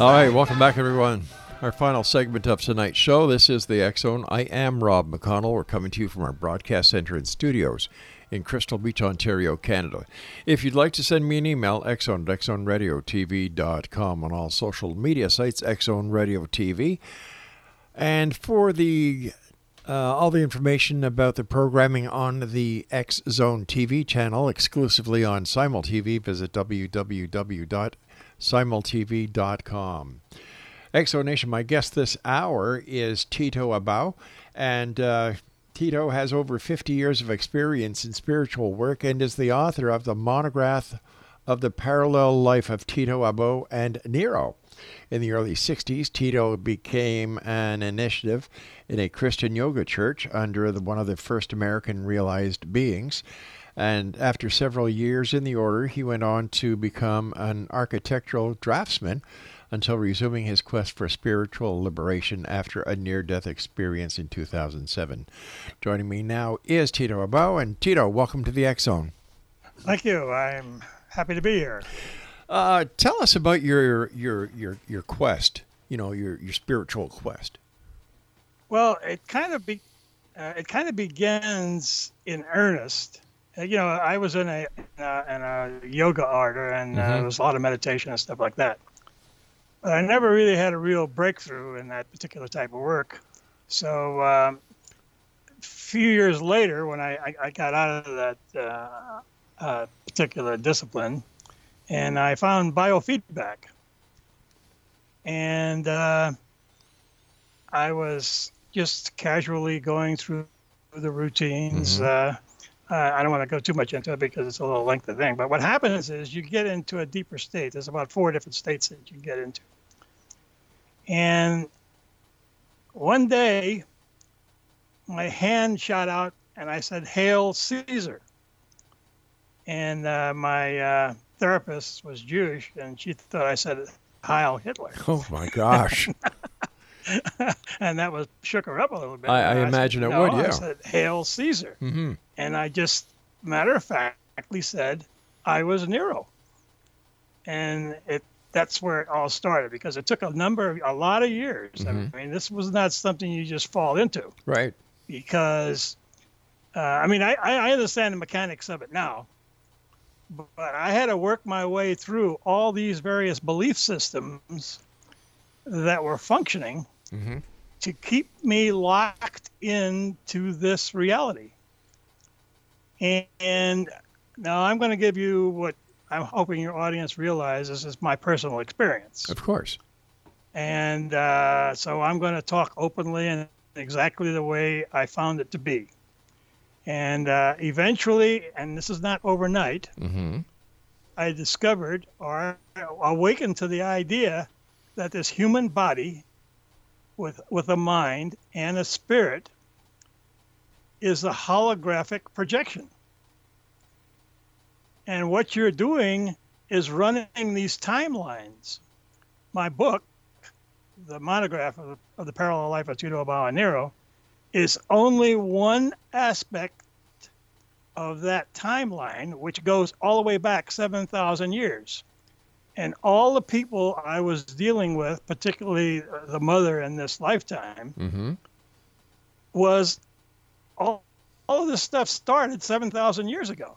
All right, welcome back, everyone. Our final segment of tonight's show. This is the Zone. I am Rob McConnell. We're coming to you from our broadcast center and studios in Crystal Beach, Ontario, Canada. If you'd like to send me an email, xzone at xzoneradiotv.com on all social media sites, Xzone Radio TV. And for the uh, all the information about the programming on the X Zone TV channel exclusively on Simul TV, visit www.simultv.com. Exo Nation, my guest this hour is Tito Abao, and uh, Tito has over 50 years of experience in spiritual work and is the author of the monograph of the parallel life of Tito Abao and Nero. In the early 60s, Tito became an initiative in a Christian yoga church under the, one of the first American realized beings. And after several years in the order, he went on to become an architectural draftsman until resuming his quest for spiritual liberation after a near death experience in 2007. Joining me now is Tito Abao. And Tito, welcome to the X Zone. Thank you. I'm happy to be here. Uh, tell us about your, your, your, your quest, you know, your, your spiritual quest. Well, it kind of be, uh, it kind of begins in earnest. Uh, you know, I was in a in a, in a yoga order, and uh, Mhm. there was a lot of meditation and stuff like that. But I never really had a real breakthrough in that particular type of work. So, um, a few years later, when I, I, I got out of that uh, uh, particular discipline, and I found biofeedback, and uh, I was just casually going through the routines. Uh, uh, I don't want to go too much into it because it's a little lengthy thing. But what happens is you get into a deeper state. There's about four different states that you get into. And one day, my hand shot out and I said, Hail Caesar. And uh, my uh, therapist was Jewish and she thought I said, Heil Hitler. Oh my gosh. and that was shook her up a little bit. I- I imagine said, it would, yeah. I said, Hail Caesar. hmm And I just, matter of factly said, I was Nero. And it that's where it all started because it took a number of, a lot of years. Mhm. I mean, this was not something you just fall into Right. because, uh, I mean, I I understand the mechanics of it now, but I had to work my way through all these various belief systems that were functioning hmm to keep me locked into this reality. And, and now I'm going to give you what I'm hoping your audience realizes is my personal experience. Of course. And uh, so I'm going to talk openly and exactly the way I found it to be. And uh, eventually, and this is not overnight, hmm I discovered or awakened to the idea that this human body with with a mind and a spirit is a holographic projection. And what you're doing is running these timelines. My book, the monograph of, of the parallel life of Tito Nero, is only one aspect of that timeline, which goes all the way back 7,000 years. And all the people I was dealing with, particularly the mother in this lifetime, Mm-hmm. was all, all of this stuff started 7,000 years ago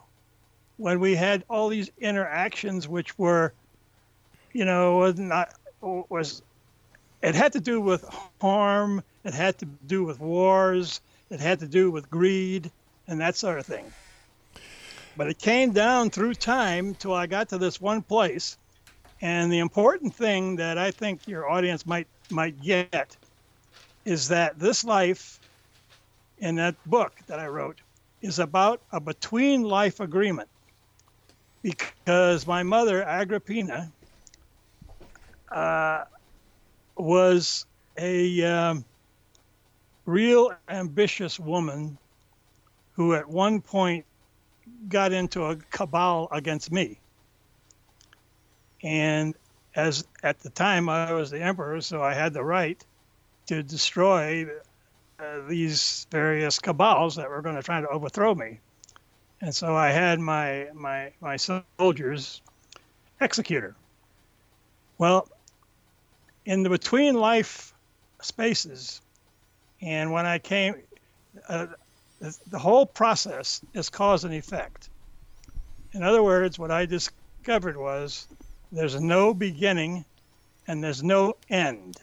when we had all these interactions, which were, you know, not, was, it had to do with harm, it had to do with wars, it had to do with greed, and that sort of thing. But it came down through time till I got to this one place. And the important thing that I think your audience might might get is that this life in that book that I wrote is about a between life agreement. Because my mother, Agrippina, uh, was a um, real ambitious woman who at one point got into a cabal against me. And as at the time I was the emperor, so I had the right to destroy uh, these various cabals that were going to try to overthrow me. And so I had my my my soldiers execute her. Well, in the between life spaces, and when I came, uh, the, the whole process is cause and effect. In other words, what I discovered was there's no beginning and there's no end.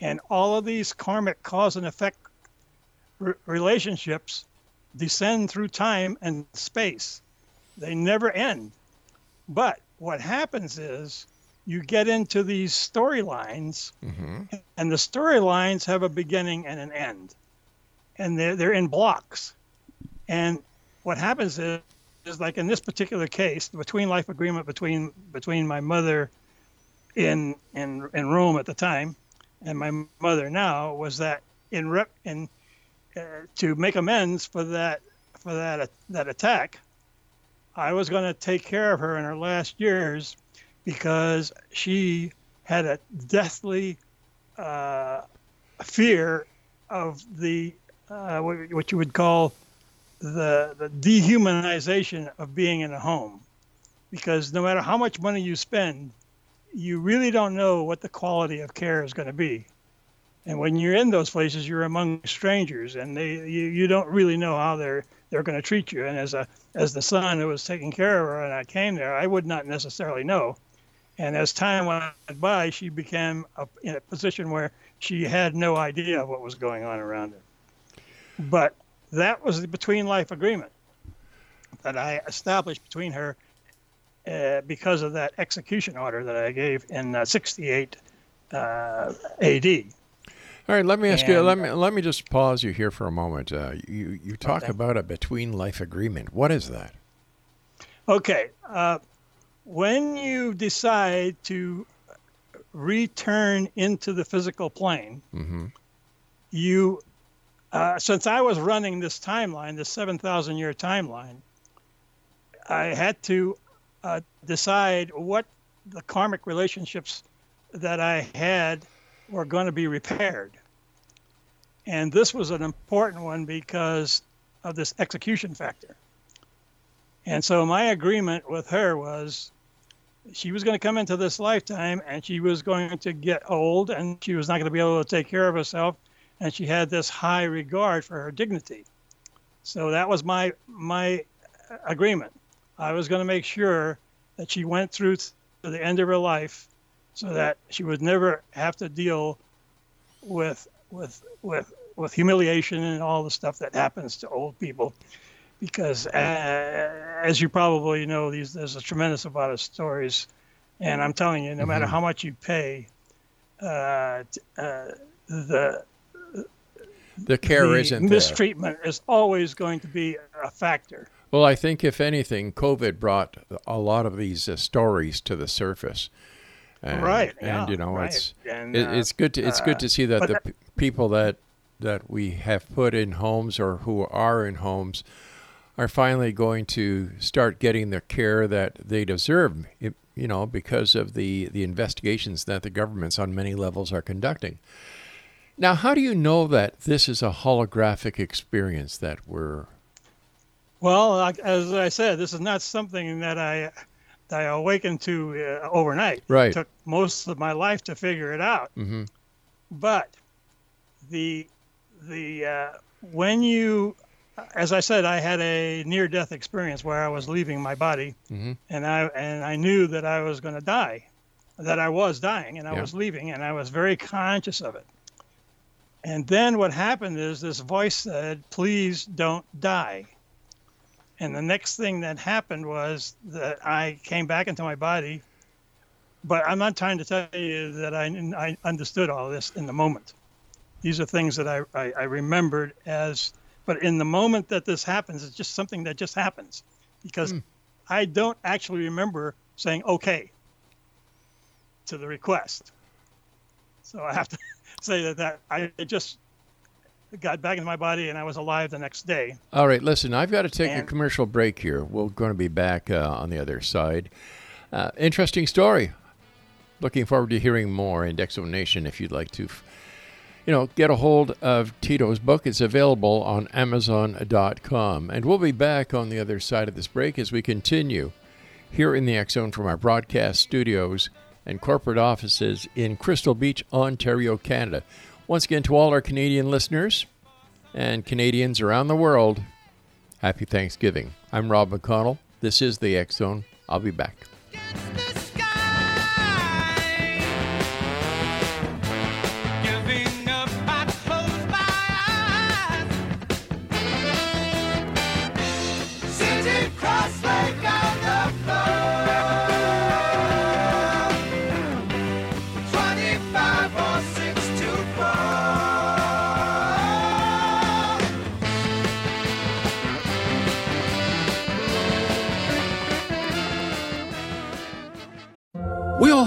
And all of these karmic cause and effect re- relationships descend through time and space. They never end. But what happens is you get into these storylines, mm-hmm. and the storylines have a beginning and an end, and they're, they're in blocks. And what happens is, is like in this particular case, the between life agreement between between my mother in in in Rome at the time and my mother now was that in rep in uh, to make amends for that for that that attack, I was going to take care of her in her last years because she had a deathly uh, fear of the uh, what you would call the the dehumanization of being in a home, because no matter how much money you spend, you really don't know what the quality of care is going to be. And when you're in those places, you're among strangers, and they you, you don't really know how they're they're going to treat you. And as a as the son who was taking care of her, and I came there, I would not necessarily know. And as time went by, she became a, in a position where she had no idea what was going on around her. But that was the between life agreement that I established between her uh, because of that execution order that I gave in uh, 68 uh, AD. All right, let me ask you. Let me let me just pause you here for a moment. Uh, you you talk Okay. about a between life agreement. What is that? Okay. Uh, when you decide to return into the physical plane, Mm-hmm. you, uh, since I was running this timeline, this 7,000 year timeline, I had to uh, decide what the karmic relationships that I had were going to be repaired. And this was an important one because of this execution factor. And so my agreement with her was she was going to come into this lifetime and she was going to get old and she was not going to be able to take care of herself and she had this high regard for her dignity. So that was my my agreement. I was going to make sure that she went through to the end of her life so that she would never have to deal with with with with humiliation and all the stuff that happens to old people because uh, as you probably know these there's a tremendous amount of stories and i'm telling you no matter how much you pay uh, t- uh, the The care the isn't there. mistreatment is always going to be a factor Well, I think if anything, COVID brought a lot of these uh, stories to the surface. And, Right, and yeah, you know right. it's And, it, uh, it's good to it's good to see that the that- p- people that that we have put in homes or who are in homes are finally going to start getting the care that they deserve. You know, because of the the investigations that the governments on many levels are conducting. Now, how do you know that this is a holographic experience that we're Well, as I said, this is not something that I that I awakened to uh, overnight. Right. It took most of my life to figure it out. Mm-hmm. But the the uh, when you, as I said, I had a near-death experience where I was leaving my body, Mhm. and I and I knew that I was going to die, that I was dying, and I Yeah. was leaving, and I was very conscious of it. And then what happened is this voice said, "Please don't die." And the next thing that happened was that I came back into my body. But I'm not trying to tell you that I, I understood all this in the moment. These are things that I, I, I remembered as, but in the moment that this happens, it's just something that just happens because hmm. I don't actually remember saying okay to the request. So I have to say that, that I just got back into my body and I was alive the next day. All right, listen, I've got to take a commercial break here. We're going to be back uh, on the other side. Uh, interesting story. Looking forward to hearing more in Dexo Nation if you'd like to, f- you know, get a hold of Tito's book. It's available on Amazon.com. And we'll be back on the other side of this break as we continue here in the X Zone from our broadcast studios and corporate offices in Crystal Beach, Ontario, Canada. Once again, to all our Canadian listeners and Canadians around the world, happy Thanksgiving. I'm Rob McConnell. This is the X Zone. I'll be back.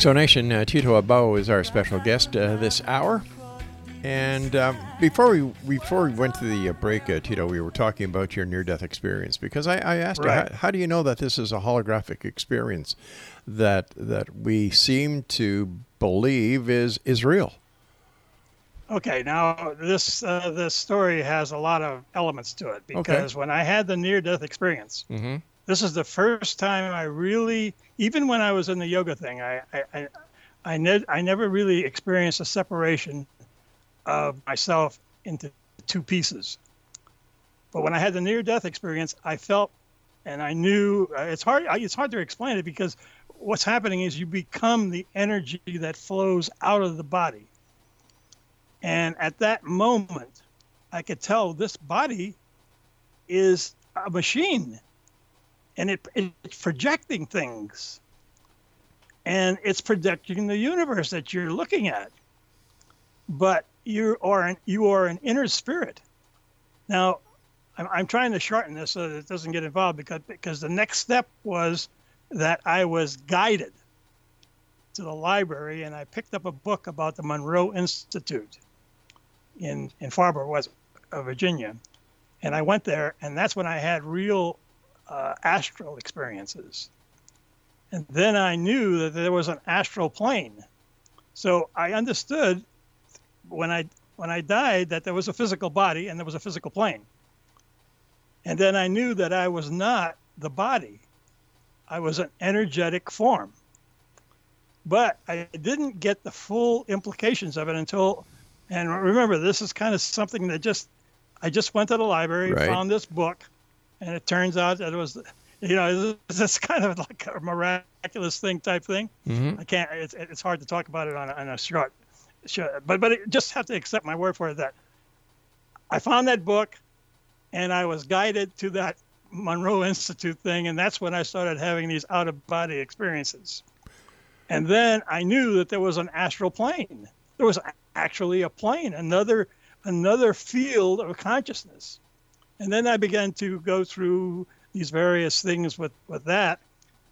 Exonation, uh, Tito Abao is our special guest uh, this hour. And um, before we before we went to the uh, break, uh, Tito, we were talking about your near-death experience because I, I asked you, how, how do you know that this is a holographic experience that that we seem to believe is is real? Okay, now this uh, this story has a lot of elements to it because when I had the near-death experience, Mm-hmm. this is the first time I really, even when I was in the yoga thing, I I I, I, ne- I never really experienced a separation of myself into two pieces. But when I had the near-death experience, I felt and I knew uh, it's hard. It's hard to explain it because what's happening is you become the energy that flows out of the body. And at that moment, I could tell this body is a machine and it, it's projecting things. And it's projecting the universe that you're looking at. But you are an you are an inner spirit. Now i'm, I'm trying to shorten this so that it doesn't get involved because because the next step was that i was guided to the library and i picked up a book about the monroe institute in in Far West uh, Virginia, and I went there, and that's when I had real uh, astral experiences. And then I knew that there was an astral plane. So I understood when I when I died that there was a physical body and there was a physical plane. And then I knew that I was not the body. I was an energetic form. But I didn't get the full implications of it until and remember this is kind of something that just I just went to the library, Right. found this book, and it turns out that it was you know, it's this kind of like a miraculous thing type thing. Mhm. I can't. It's, it's hard to talk about it on a, on a short, short but but it, just have to accept my word for it that I found that book, and I was guided to that Monroe Institute thing, and that's when I started having these out of body experiences. And then I knew that there was an astral plane. There was actually a plane, another another field of consciousness. And then I began to go through these various things with, with that.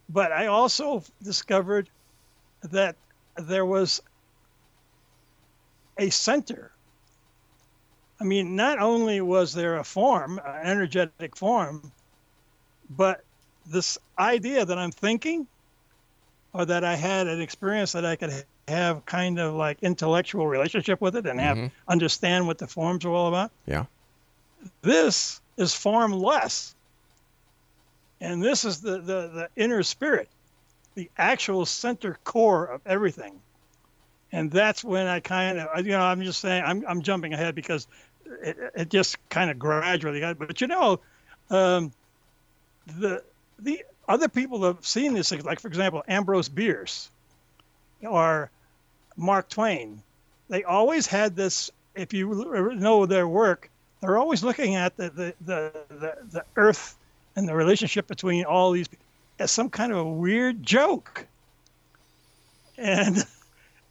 But I also discovered that there was a center. I mean, not only was there a form, an energetic form, but this idea that I'm thinking or that I had an experience that I could have kind of like intellectual relationship with it and have Mhm. understand what the forms are all about. Yeah. This is formless. And this is the, the, the inner spirit, the actual center core of everything. And that's when I kind of, you know, I'm just saying, I'm, I'm jumping ahead because it, it just kind of gradually got, but you know, um, the, the other people have seen these things, like for example, Ambrose Bierce or Mark Twain. They always had this, if you know their work, they're always looking at the, the, the, the, the earth and the relationship between all these as some kind of a weird joke. And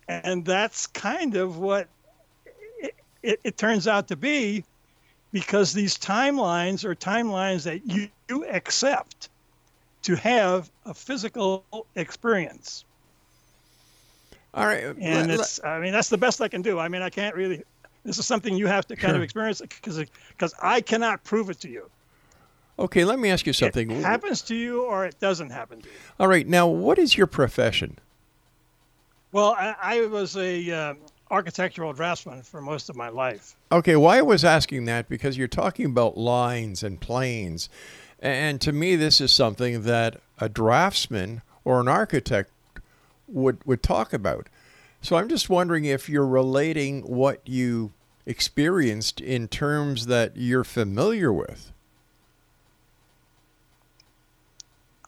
and that's kind of what it, it, it turns out to be because these timelines are timelines that you, you accept to have a physical experience. All right. And let- it's, I mean, that's the best I can do. I mean, I can't really, this is something you have to kind Sure. of experience because because I cannot prove it to you. okay, let me ask you something. It happens to you or it doesn't happen to you. All right. Now, what is your profession? Well, I, I was a uh, architectural draftsman for most of my life. Okay, why I was asking that because you're talking about lines and planes, and to me, this is something that a draftsman or an architect would would talk about. So I'm just wondering if you're relating what you experienced in terms that you're familiar with.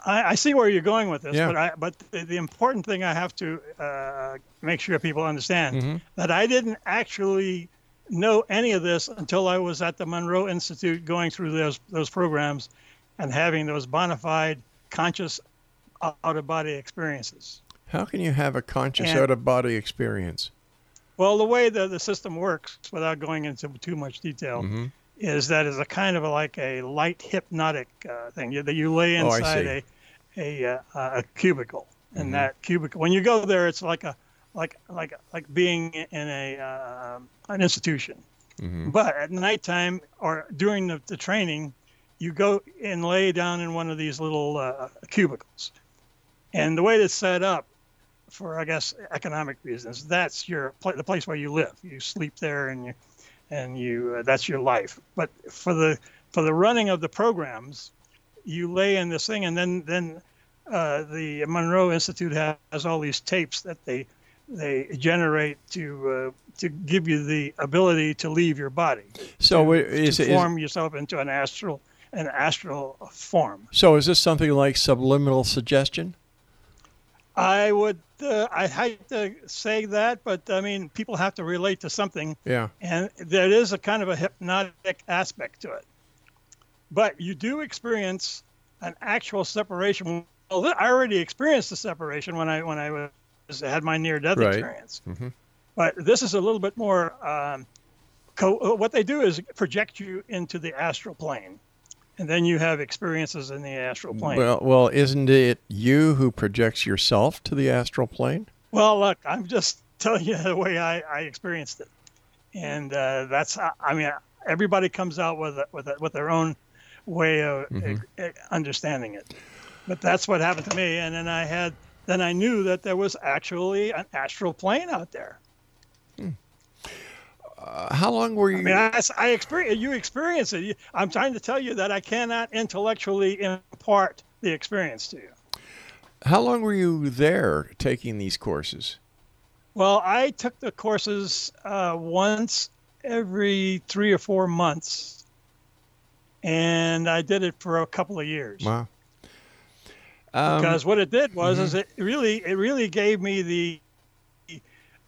I, I see where you're going with this, Yeah. but I, but the, the important thing I have to uh, make sure people understand Mhm. that I didn't actually know any of this until I was at the Monroe Institute going through those those programs and having those bona fide conscious out of body experiences. How can you have a conscious out of body experience? Well, the way the, the system works, without going into too much detail, Mhm. is that is a kind of a, like a light hypnotic uh, thing you, that you lay Oh, inside see. a a, uh, a cubicle, and Mhm. that cubicle when you go there, it's like a like like like being in a uh, an institution. Mhm. But at nighttime or during the, the training, you go and lay down in one of these little uh, cubicles, and the way it's set up for I guess economic reasons, that's your the place where you live. You sleep there, and you and you uh, that's your life. But for the for the running of the programs, you lay in this thing, and then then uh, the Monroe Institute has, all these tapes that they they generate to uh, to give you the ability to leave your body, So to, is, to is form yourself into an astral an astral form. so is this something like subliminal suggestion? I would uh, I hate to say that, but I mean people have to relate to something. Yeah. and there is a kind of a hypnotic aspect to it. But you do experience an actual separation. Well, I already experienced the separation when I when I was had my near death Right. experience. Mhm. But this is a little bit more. Um, co- what they do is project you into the astral plane, and then you have experiences in the astral plane. Well, well, isn't it you who projects yourself to the astral plane? Well, look, I'm just telling you the way I, I experienced it, and uh, that's I mean everybody comes out with a, with a, with their own way of Mm-hmm. understanding it. But that's what happened to me, and then I had then I knew that there was actually an astral plane out there. Uh, how long were you? I mean, I, I experience you experience it. I'm trying to tell you that I cannot intellectually impart the experience to you. how long were you there taking these courses? Well, I took the courses uh, once every three or four months, and I did it for a couple of years. Wow. Um, because what it did was is it really it really gave me the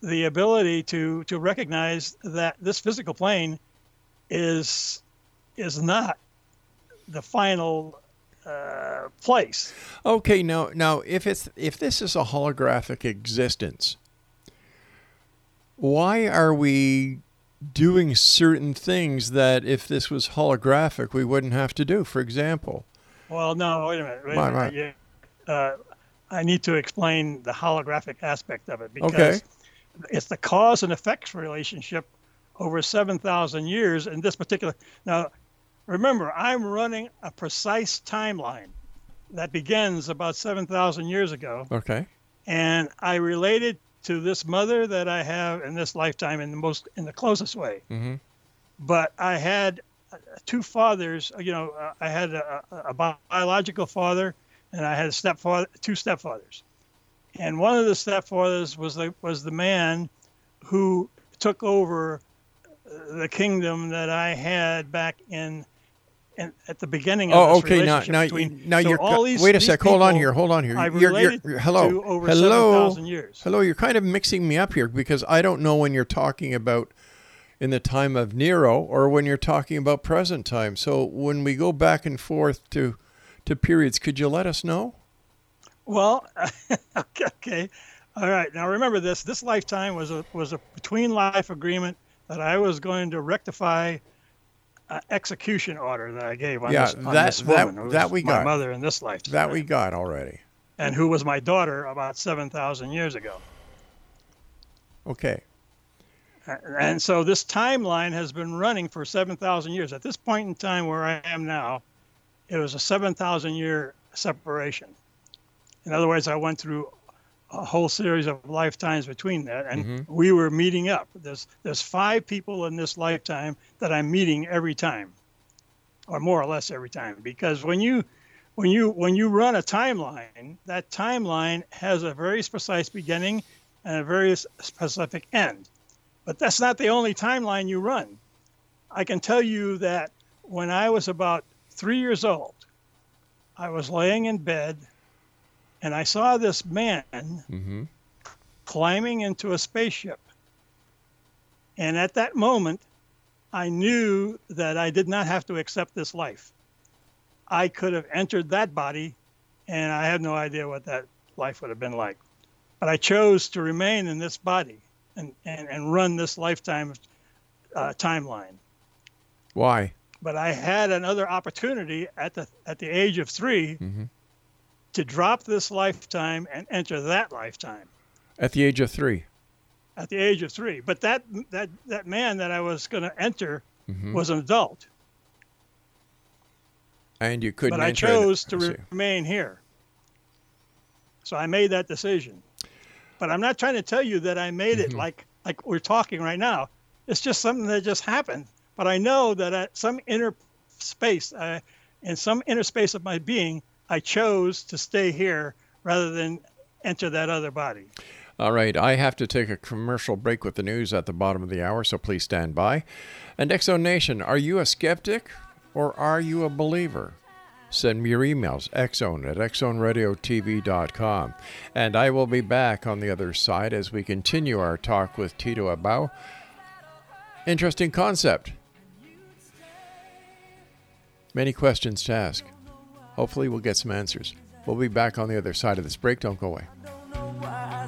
the ability to to recognize that this physical plane is is not the final uh, place. Okay, now now if it's if this is a holographic existence, why are we doing certain things that if this was holographic we wouldn't have to do? For example, Well, no, wait a minute. Wait Right, a minute. right. Uh, I need to explain the holographic aspect of it because Okay. It's the cause and effects relationship over 7,000 years in this particular. Now, remember, I'm running a precise timeline that begins about 7,000 years ago, okay, and I related to this mother that I have in this lifetime in the most in the closest way. Mhm. But I had uh, two fathers. You know, uh, I had a, a a biological father, and I had a stepfather, two stepfathers. And one of the stepfathers was the was the man who took over uh, the kingdom that I had back in. in at the beginning of Oh, okay. Now, now, between- now so you're. all these, wait a these sec. Hold on here. Hold on here. You're, you're, you're- hello. hello. 7,000 years. Hello. You're kind of mixing me up here because I don't know when you're talking about in the time of Nero or when you're talking about present time. So when we go back and forth to to periods, could you let us know? Well, okay, all right. Now remember this: this lifetime was a was a between life agreement that I was going to rectify an execution order that I gave on Yeah, this, on that- this that- woman who that was we my got. mother in this lifetime, That we got already. and who was my daughter about seven thousand years ago. Okay. And so this timeline has been running for 7,000 years. At this point in time where I am now, it was a 7,000 year separation. In other words, I went through a whole series of lifetimes between that, and mm-hmm. we were meeting up. There's there's five people in this lifetime that I'm meeting every time, or more or less every time. Because when you when you when you run a timeline, that timeline has a very precise beginning and a very specific end. But that's not the only timeline you run. I can tell you that when I was about three years old, I was laying in bed and I saw this man Mm-hmm. climbing into a spaceship. And at that moment, I knew that I did not have to accept this life. I could have entered that body, and I have no idea what that life would have been like. But I chose to remain in this body and, and, and run this lifetime uh, timeline. Why? But I had another opportunity at the at the age of 3 to drop this lifetime and enter that lifetime At the age of three. at the age of three. But that that that man that I was going to enter was an adult, And you couldn't but I chose to I remain here. So I made that decision. But I'm not trying to tell you that I made Mm-hmm. it like like we're talking right now. It's just something that just happened. But I know that at some inner space, uh, in some inner space of my being, I chose to stay here rather than enter that other body. All right, I have to take a commercial break with the news at the bottom of the hour, so please stand by. And Exo Nation, are you a skeptic or are you a believer? Send me your emails, xzone at xzoneradiotv.com. And I will be back on the other side as we continue our talk with Tito Abao. Interesting concept. Many questions to ask. Hopefully, we'll get some answers. We'll be back on the other side of this break. Don't go away. don't know why I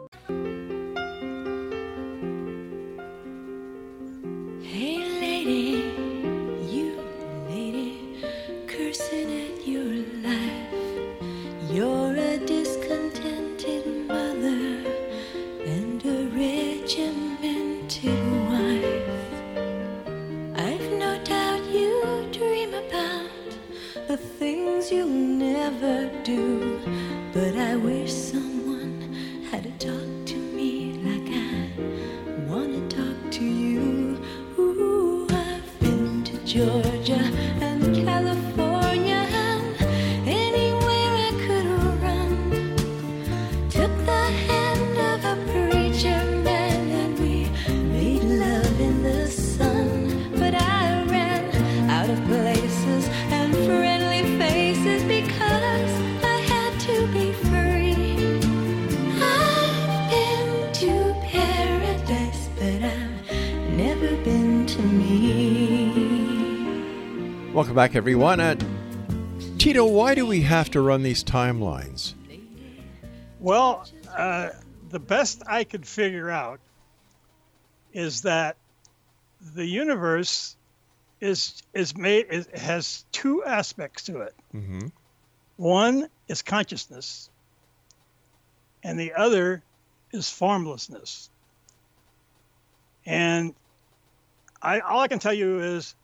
Back, everyone. Uh, Tito, why do we have to run these timelines? Well, uh, the best I could figure out is that the universe is is made is, has two aspects to it. Mm-hmm. One is consciousness, and the other is formlessness. And I, all I can tell you is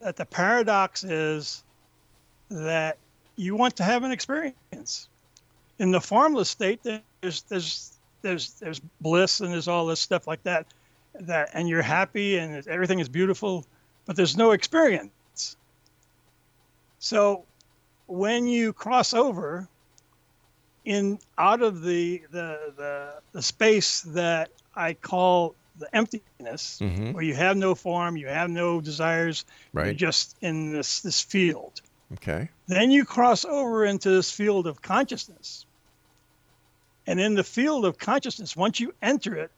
that the paradox is that you want to have an experience. In the formless state, there's there's there's there's bliss and there's all this stuff like that, that and you're happy and everything is beautiful, but there's no experience. So when you cross over in out of the the the, the space that I call the emptiness, Mhm. where you have no form, you have no desires, right. you're just in this this field. Okay. Then you cross over into this field of consciousness. And in the field of consciousness, once you enter it,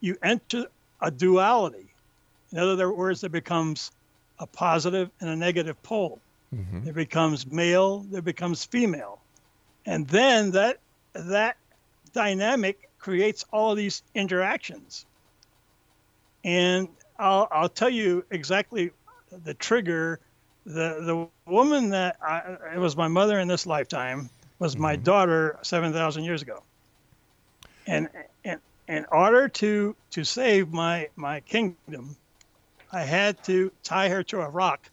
you enter a duality. In other words, there becomes a positive and a negative pole. Mhm. There becomes male, there becomes female. And then that that dynamic creates all these interactions. And I'll, I'll tell you exactly the trigger. The the woman that I, it was my mother in this lifetime was my mm-hmm. daughter seven thousand years ago. And and in order to to save my my kingdom, I had to tie her to a rock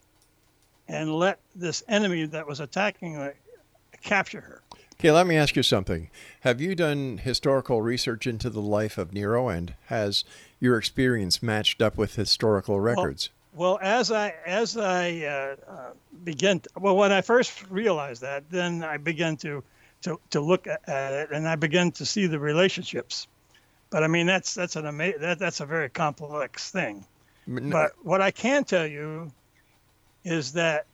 and let this enemy that was attacking her capture her. Okay, let me ask you something. Have you done historical research into the life of Nero, and has your experience matched up with historical records? Well, as I as I uh, uh, began, to, well, when I first realized that, then I began to to to look at it, and I began to see the relationships. But I mean, that's that's an ama- that that's a very complex thing. But what I can tell you is that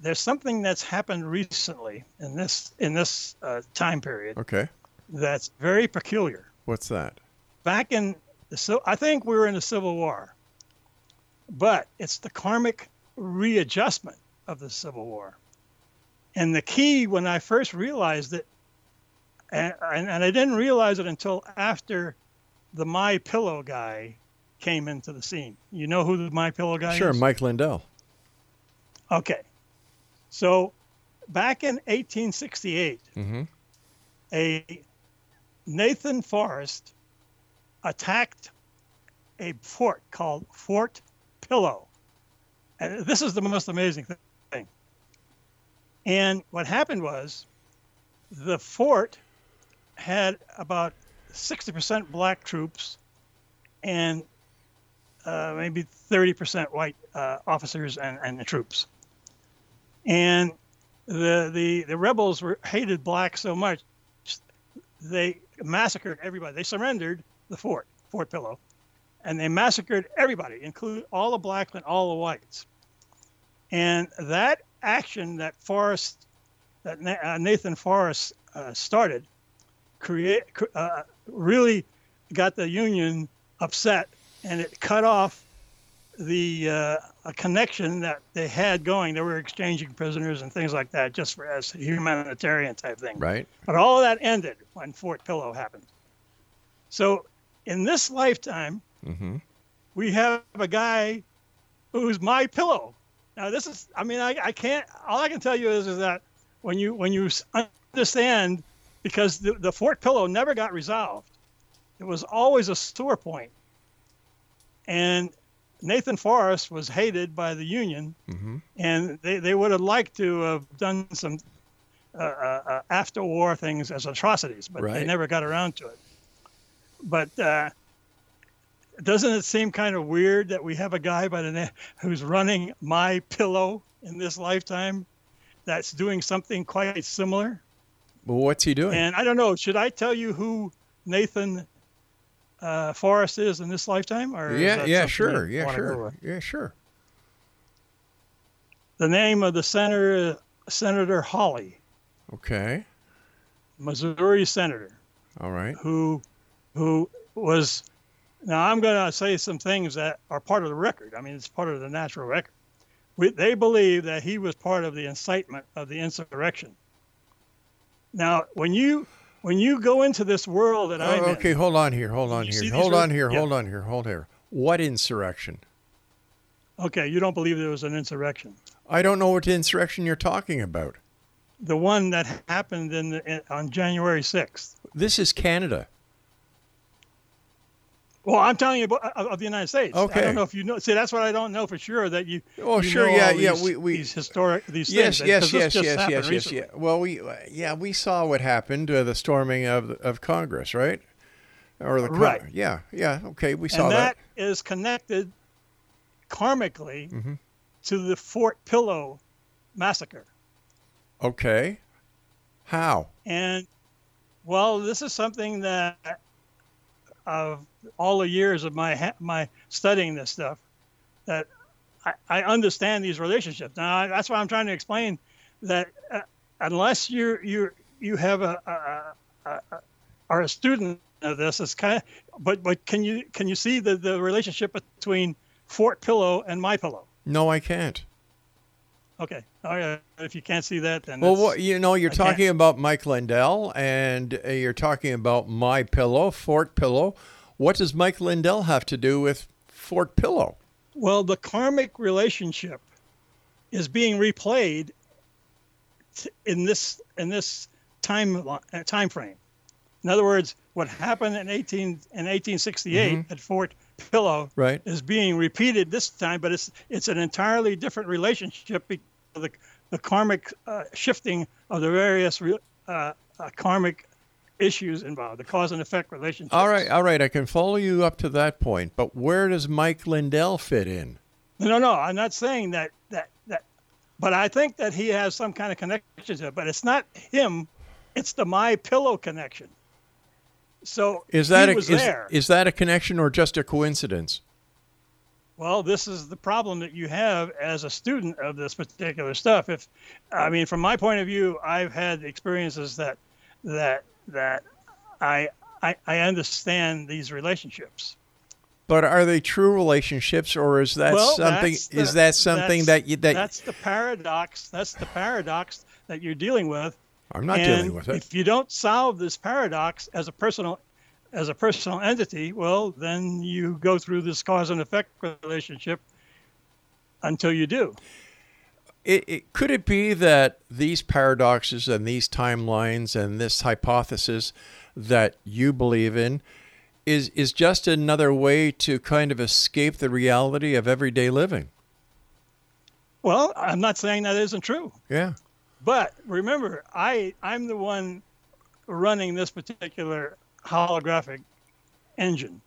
there's something that's happened recently in this in this uh, time period okay, that's very peculiar. what's that? back in the so I think we were in the Civil War, but it's the karmic readjustment of the Civil War. And the key when I first realized it, and, and, and I didn't realize it until after the My Pillow guy came into the scene. You know who the My Pillow guy Sure, is? Sure, Mike Lindell. Okay. So back in 1868, Mm-hmm. a Nathan Forrest attacked a fort called Fort Pillow. And this is the most amazing thing. And what happened was the fort had about 60% black troops and uh, maybe 30% white uh, officers and, and the troops. And the, the, the rebels were hated black so much they massacred everybody. They surrendered the fort, Fort Pillow, and they massacred everybody, including all the blacks and all the whites. And that action that Forrest, that uh, Nathan Forrest uh, started, create uh, really got the Union upset, and it cut off the uh, a connection that they had going. They were exchanging prisoners and things like that, just for as a humanitarian type thing. Right. But all of that ended when Fort Pillow happened. So in this lifetime, Mm-hmm. we have a guy who's my pillow. Now this is, I mean, I, I can't, all I can tell you is, is that when you, when you understand, because the, the Fort Pillow never got resolved, it was always a sore point. And Nathan Forrest was hated by the Union, Mm-hmm. and they, they would have liked to have done some uh, uh, uh, after war things as atrocities, but they never got around to it. But uh, doesn't it seem kind of weird that we have a guy by the name who's running my pillow in this lifetime that's doing something quite similar? Well, what's he doing? And I don't know, should I tell you who Nathan uh, Forrest is in this lifetime? Or yeah, yeah, sure, yeah, sure, yeah, sure. The name of the senator, Senator Hawley, Okay, Missouri senator. all right. who who was now I'm going to say some things that are part of the record. I mean, it's part of the natural record. We, they believe that he was part of the incitement of the insurrection. Now, when you when you go into this world that I'm Oh, okay, in, hold on here, hold on here, hold on here, Yeah. hold on here, hold here. What insurrection? okay, you don't believe there was an insurrection. I don't know what insurrection you're talking about. The one that happened in, the, on January 6th. This is Canada. Well, I'm telling you about, of of the United States. Okay. I don't know if you know. See, that's what I don't know for sure. That you. Oh, you sure, yeah, yeah, these- we- we- these historic these Yes, things. yes, yes, just yes, happened yes, yes, yeah. Well, we uh, yeah we saw what happened uh, the storming of of Congress, right? Or the Con- Right. Yeah, yeah. Okay, we saw and that. that is connected karmically Mhm. to the Fort Pillow massacre. Okay. How? And well, this is something that of all the years of my my studying this stuff that I, I understand these relationships. Now that's why I'm trying to explain that uh, unless you you you have a, a, a, a are a student of this, it's kind of but but can you can you see the the relationship between Fort Pillow and My Pillow? No, I can't. Okay, all right. If you can't see that, then Well, you know, you're I can't- talking about Mike Lindell, and uh, you're talking about My Pillow, Fort Pillow. What does Mike Lindell have to do with Fort Pillow? Well, the karmic relationship is being replayed in this in this time uh, time frame. In other words, what happened in 18 in 1868 at Fort Pillow Right. is being repeated this time, but it's it's an entirely different relationship because of the the karmic uh, shifting of the various re- uh, uh, karmic issues involved, the cause and effect relationship. All right, all right. I can follow you up to that point, but where does Mike Lindell fit in? No, no, no I'm not saying that that that, but I think that he has some kind of connection to it. But it's not him; it's the My Pillow connection. So Is that he a, was is, there? is that a connection or just a coincidence? well, this is the problem that you have as a student of this particular stuff. If I mean, from my point of view, I've had experiences that that that I I, I understand these relationships. But are they true relationships, or is that well, something? that's is that something that you that that's the paradox. That's the paradox that you're dealing with. I'm not and dealing with it? If you don't solve this paradox as a personal as a personal entity, well, then you go through this cause and effect relationship until you do. It, it could it be that these paradoxes and these timelines and this hypothesis that you believe in is is just another way to kind of escape the reality of everyday living? Well, I'm not saying that isn't true, Yeah. But remember, I I'm the one running this particular holographic engine,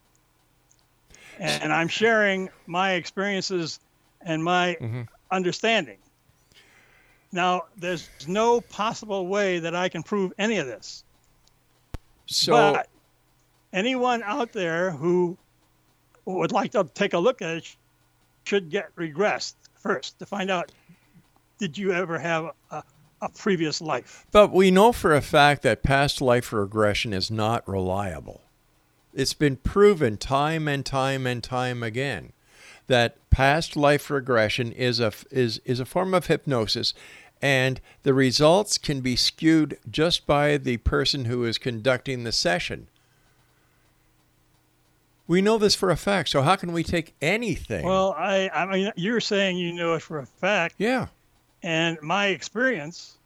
and I'm sharing my experiences and my mm-hmm. understanding. Now, there's no possible way that I can prove any of this. So but anyone out there who would like to take a look at it should get regressed first to find out did you ever have a, a previous life? But we know for a fact that past life regression is not reliable. It's been proven time and time and time again that past life regression is a is is a form of hypnosis and the results can be skewed just by the person who is conducting the session. We know this for a fact, so how can we take anything? Well, I, I mean, you're saying you know it for a fact, yeah. And my experience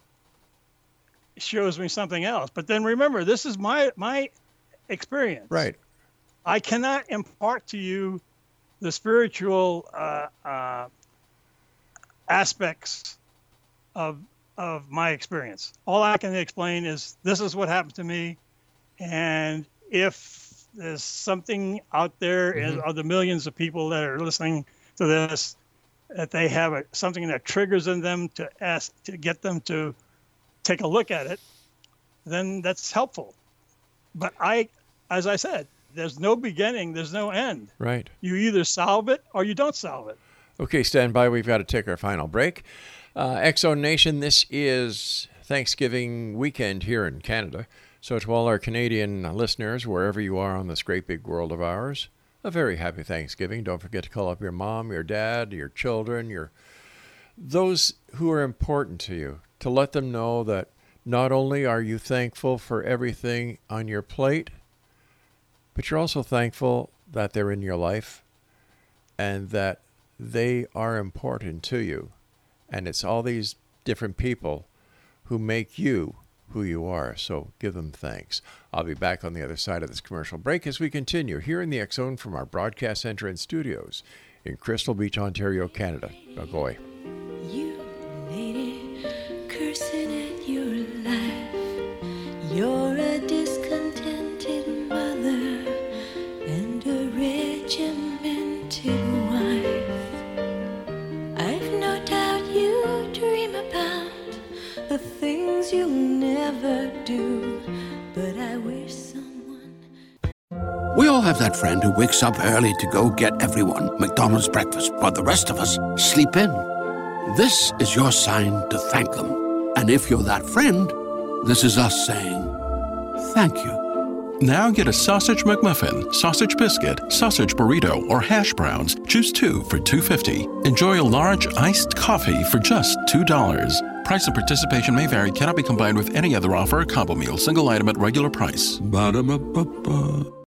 shows me something else. But then remember, this is my my experience. Right. I cannot impart to you the spiritual uh, uh, aspects of of my experience. All I can explain is this is what happened to me, and if there's something out there in of the millions of people that are listening to this that they have a, something that triggers in them to ask to get them to take a look at it, then that's helpful. But I, as I said, there's no beginning, there's no end. Right. You either solve it or you don't solve it. Okay, stand by. We've got to take our final break. Uh, Exo Nation, this is Thanksgiving weekend here in Canada. So, to all our Canadian listeners, wherever you are on this great big world of ours, a very happy Thanksgiving. Don't forget to call up your mom, your dad, your children, your those who are important to you, to let them know that not only are you thankful for everything on your plate, but you're also thankful that they're in your life and that they are important to you. And it's all these different people who make you who you are. So give them thanks. I'll be back on the other side of this commercial break as we continue here in the Zone from our broadcast center and studios in Crystal Beach, Ontario, Canada. Agoy. You lady cursing at your life. You're a things you'll never do, but I wish someone. We all have that friend who wakes up early to go get everyone McDonald's breakfast while the rest of us sleep in. This is your sign to thank them. And if you're that friend, this is us saying thank you. Now get a sausage McMuffin, sausage biscuit, sausage burrito, or hash browns. Choose two for $2.50. Enjoy a large iced coffee for just $2. Price and participation may vary, cannot be combined with any other offer or combo meal, single item at regular price. Ba-da-ba-ba-ba.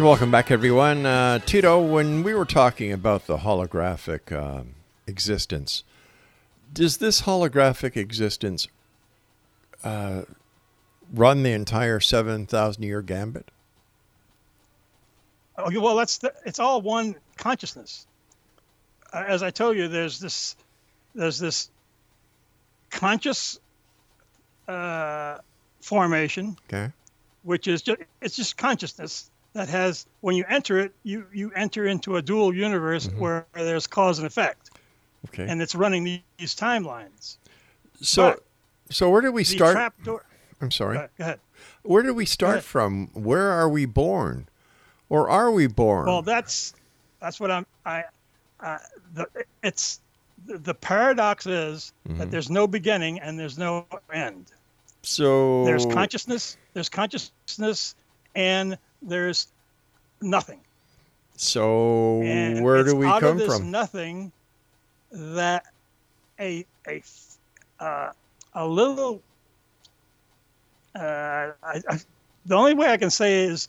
And welcome back, everyone. Uh, Tito, when we were talking about the holographic um, existence, does this holographic existence uh, run the entire 7,000 year gambit? Okay, well, that's the, it's all one consciousness. Uh, As I told you, there's this there's this conscious uh, formation, Okay. which is just it's just consciousness that has when you enter it, you you enter into a dual universe where there's cause and effect, Okay. and it's running these timelines. so, but so where did we start? trap door. I'm sorry. Go ahead. Where did we start from? Where are we born? Or are we born? Well, that's that's what I'm. I, uh, the it's the, the paradox is Mm-hmm. that there's no beginning and there's no end. so There's consciousness. There's consciousness, and there's nothing. So And where do we out come of this from? Nothing that a a uh, a little. Uh, I, I, the only way I can say is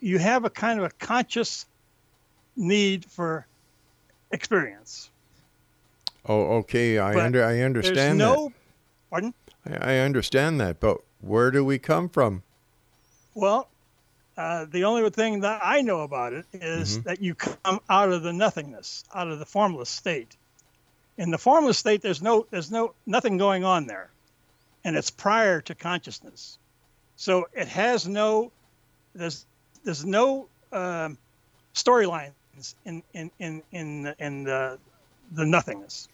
you have a kind of a conscious need for experience. Oh, okay. I But under I understand no, pardon. I, I understand that, but where do we come from? Well, uh, the only thing that I know about it is Mm-hmm. that you come out of the nothingness, out of the formless state. In the formless state, there's no, there's no, nothing going on there, and it's prior to consciousness. So it has no, there's, there's no um, storylines in in in in in the, the nothingness.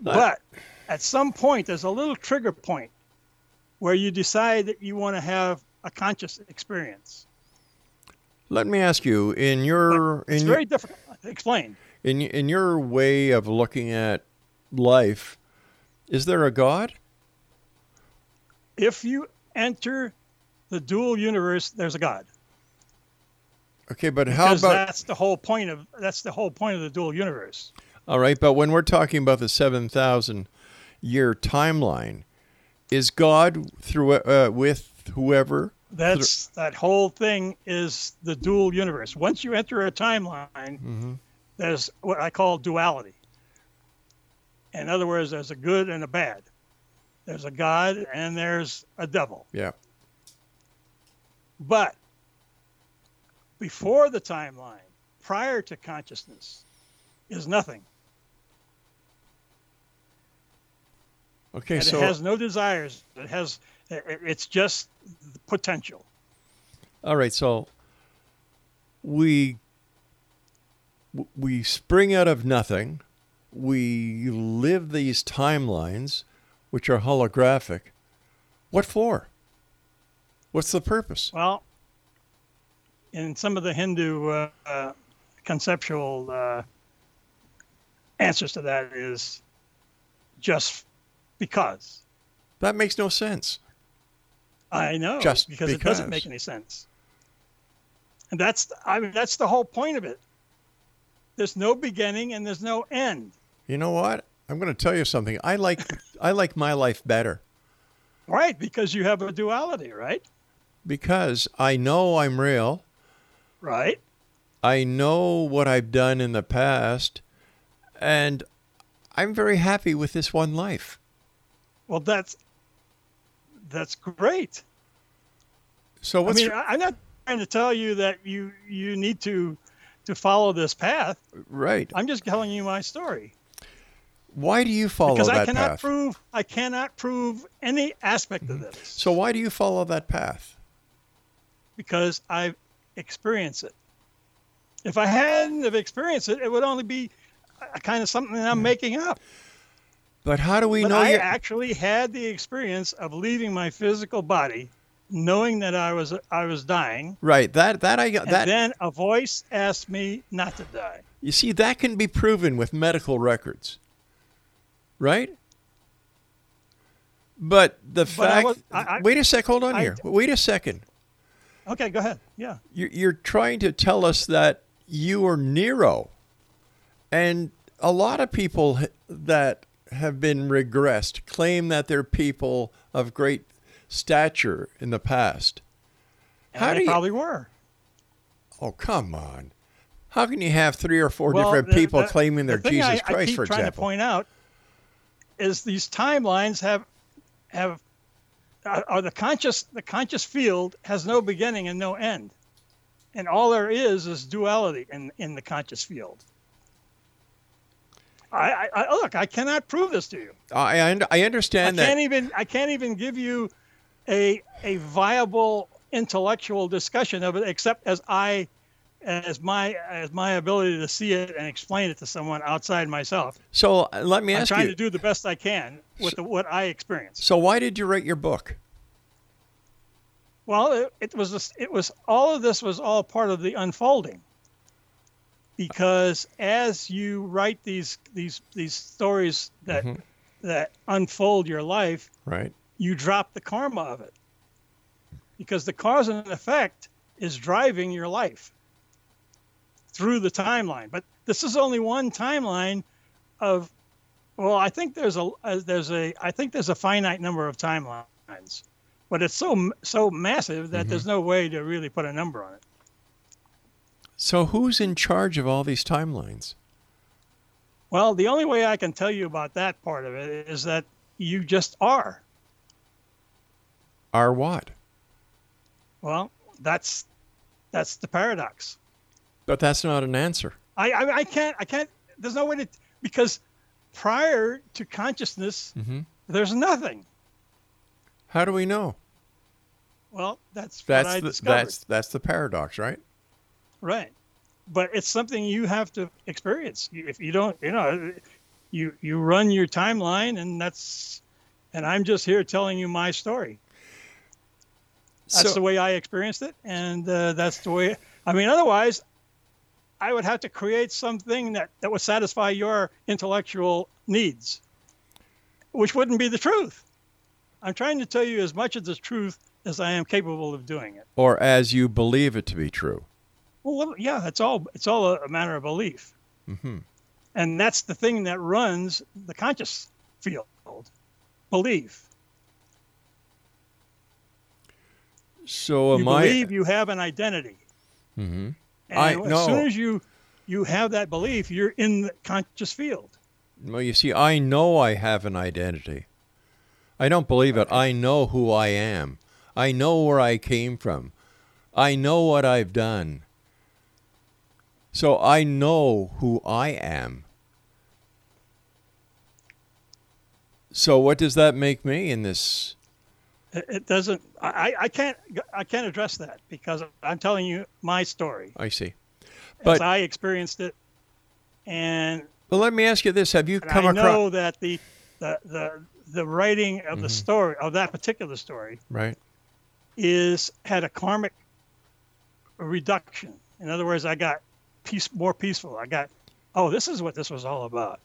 But at some point, there's a little trigger point where you decide that you want to have a conscious experience. Let me ask you in your It's in your, very difficult to explain. in in your way of looking at life, is there a God? If you enter the dual universe, there's a God. Okay, but how Because about that's the whole point of that's the whole point of the dual universe. all right? But when we're talking about the seven thousand year timeline, is God through uh, with whoever? That's that whole thing is the dual universe. Once you enter a timeline, Mm-hmm. there's what I call duality. In other words, there's a good and a bad. There's a God and there's a devil. Yeah. But before the timeline, prior to consciousness, is nothing. Okay, and so it has no desires. It has. It- it- It's just the potential. All right, so we we spring out of nothing. We live these timelines, which are holographic. What for? What's the purpose? Well, in some of the Hindu uh, uh, conceptual uh, answers to that is just because. That makes no sense. I know, Just because, it doesn't make any sense. And that's, I mean, that's the whole point of it. There's no beginning and there's no end. You know what? I'm going to tell you something. I like I like my life better Right, because you have a duality, right? because I know I'm real. Right. I know what I've done in the past, and I'm very happy with this one life. Well, that's that's great. So I mean, I- I'm not trying to tell you that you you need to to follow this path. right? I'm just telling you my story Why do you follow because I cannot path? prove I cannot prove any aspect of mm-hmm. this so why do you follow that path? because I experience it. If I hadn't have experienced it, it would only be a kind of something that I'm mm. making up. But how do we But know I you? actually had the experience of leaving my physical body, knowing that I was I was dying, right. That that I got and that. then a voice asked me not to die. you see, that can be proven with medical records, right? But the But I fact. was- I- I- wait a sec. Hold on I- here. Wait a second. Okay, go ahead. Yeah. You're, you're trying to tell us that you are Nero, and a lot of people that have been regressed claim that they're people of great stature in the past. And How they do you? probably were. Oh, come on. How can you have three or four Well, different the- people the- claiming they're the thing Jesus I, I Christ, keep for trying example? to point out is these timelines have have are the conscious the conscious field has no beginning and no end, and all there is is duality in in the conscious field. I, I, I look. I cannot prove this to you. I, I, I I understand that. can't even I can't even give you a a viable intellectual discussion of it except as I as my as my ability to see it and explain it to someone outside myself. so uh, let me ask you. I'm trying you. to do the best I can with the, what I experience. so why did you write your book? Well, it, it was this, it was all of this was all part of the unfolding. Because as you write these these these stories that Mhm. that unfold your life, Right. you drop the karma of it. Because the cause and effect is driving your life through the timeline. But this is only one timeline of well, I think there's a uh, there's a I think there's a finite number of timelines. But it's so so massive that there's no way to really put a number on it. So who's in charge of all these timelines? Well, the only way I can tell you about that part of it is that you just are. Are what? Well, that's that's the paradox. But that's not an answer. I, I I can't I can't. There's no way to because prior to consciousness, Mhm. there's nothing. How do we know? Well, that's, That's the, discovered. that's that's the paradox, right? Right. But it's something you have to experience. If you don't, you know, you you run your timeline, and that's, and I'm just here telling you my story. That's So- the way I experienced it, and uh, that's the way. I mean, otherwise, I would have to create something that that would satisfy your intellectual needs, which wouldn't be the truth. I'm trying to tell you as much of the truth as I am capable of doing it. Or as you believe it to be true. Well, yeah, it's all it's all a, matter of belief, hmm and that's the thing that runs the conscious field, belief. So you am I? believe you have an identity. hmm And I- as no. soon as you you have that belief, you're in the conscious field. Well, you see, I know I have an identity. I don't believe it. I know who I am. I know where I came from. I know what I've done. So I know who I am. So what does that make me in this? It, doesn't. I, I can't. I can't address that because I'm telling you my story I see. as But I experienced it, and, but let me ask you this: Have you come I across? I know that the the the the writing of Mm-hmm. the story of that particular story Right. is had a karmic reduction. In other words, I got peace more peaceful. I got, oh, this is what this was all about,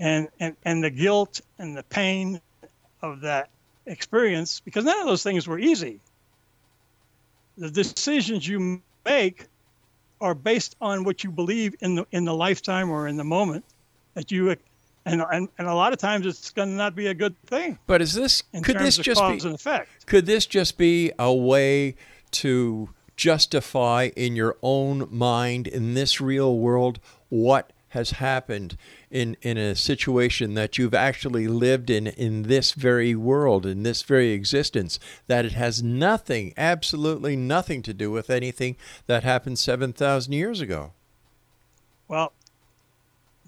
and and and the guilt and the pain of that experience because none of those things were easy. The decisions you make are based on what you believe in the in the lifetime or in the moment that you and and, and a lot of times it's going to not be a good thing But is this? Could this just be? and effect. Could this just be a way to justify in your own mind in this real world what has happened in, in a situation that you've actually lived in in this very world, in this very existence, that it has nothing, absolutely nothing to do with anything that happened 7,000 years ago? Well,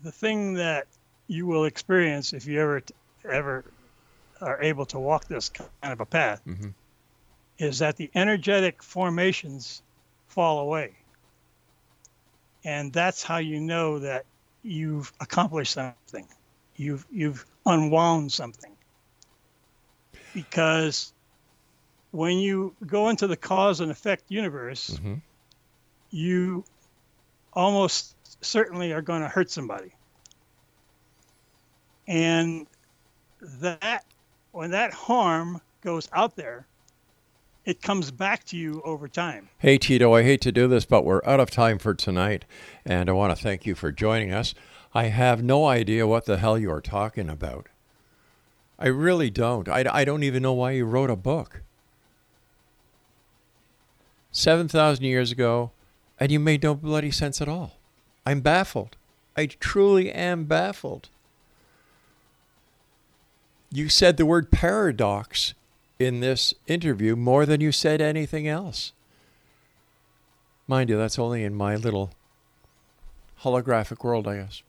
the thing that you will experience if you ever ever are able to walk this kind of a path Mhm. Is that the energetic formations fall away. And that's how you know that you've accomplished something. You've you've unwound something. Because when you go into the cause and effect universe, Mhm. you almost certainly are going to hurt somebody. And that when that harm goes out there, it comes back to you over time. Hey, Tito, I hate to do this, but we're out of time for tonight, and I want to thank you for joining us. I have no idea what the hell you are talking about. I really don't. I, I don't even know why you wrote a book. 7,000 years ago, and you made no bloody sense at all. I'm baffled. I truly am baffled. You said the word paradox in this interview more than you said anything else. Mind you, that's only in my little holographic world, I guess.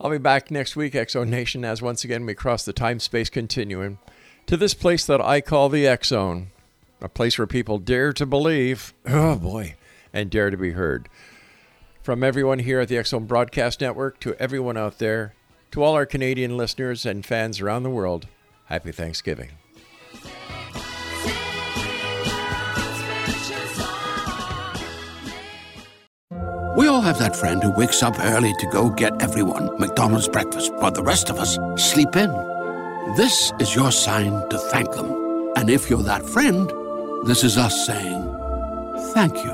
I'll be back next week, Exo Nation, as once again we cross the time space continuum to this place that I call the X Zone, a place where people dare to believe, oh boy, and dare to be heard. From everyone here at the X Zone Broadcast Network to everyone out there, to all our Canadian listeners and fans around the world, Happy Thanksgiving. We all have that friend who wakes up early to go get everyone McDonald's breakfast, but the rest of us sleep in. This is your sign to thank them. And if you're that friend, this is us saying thank you.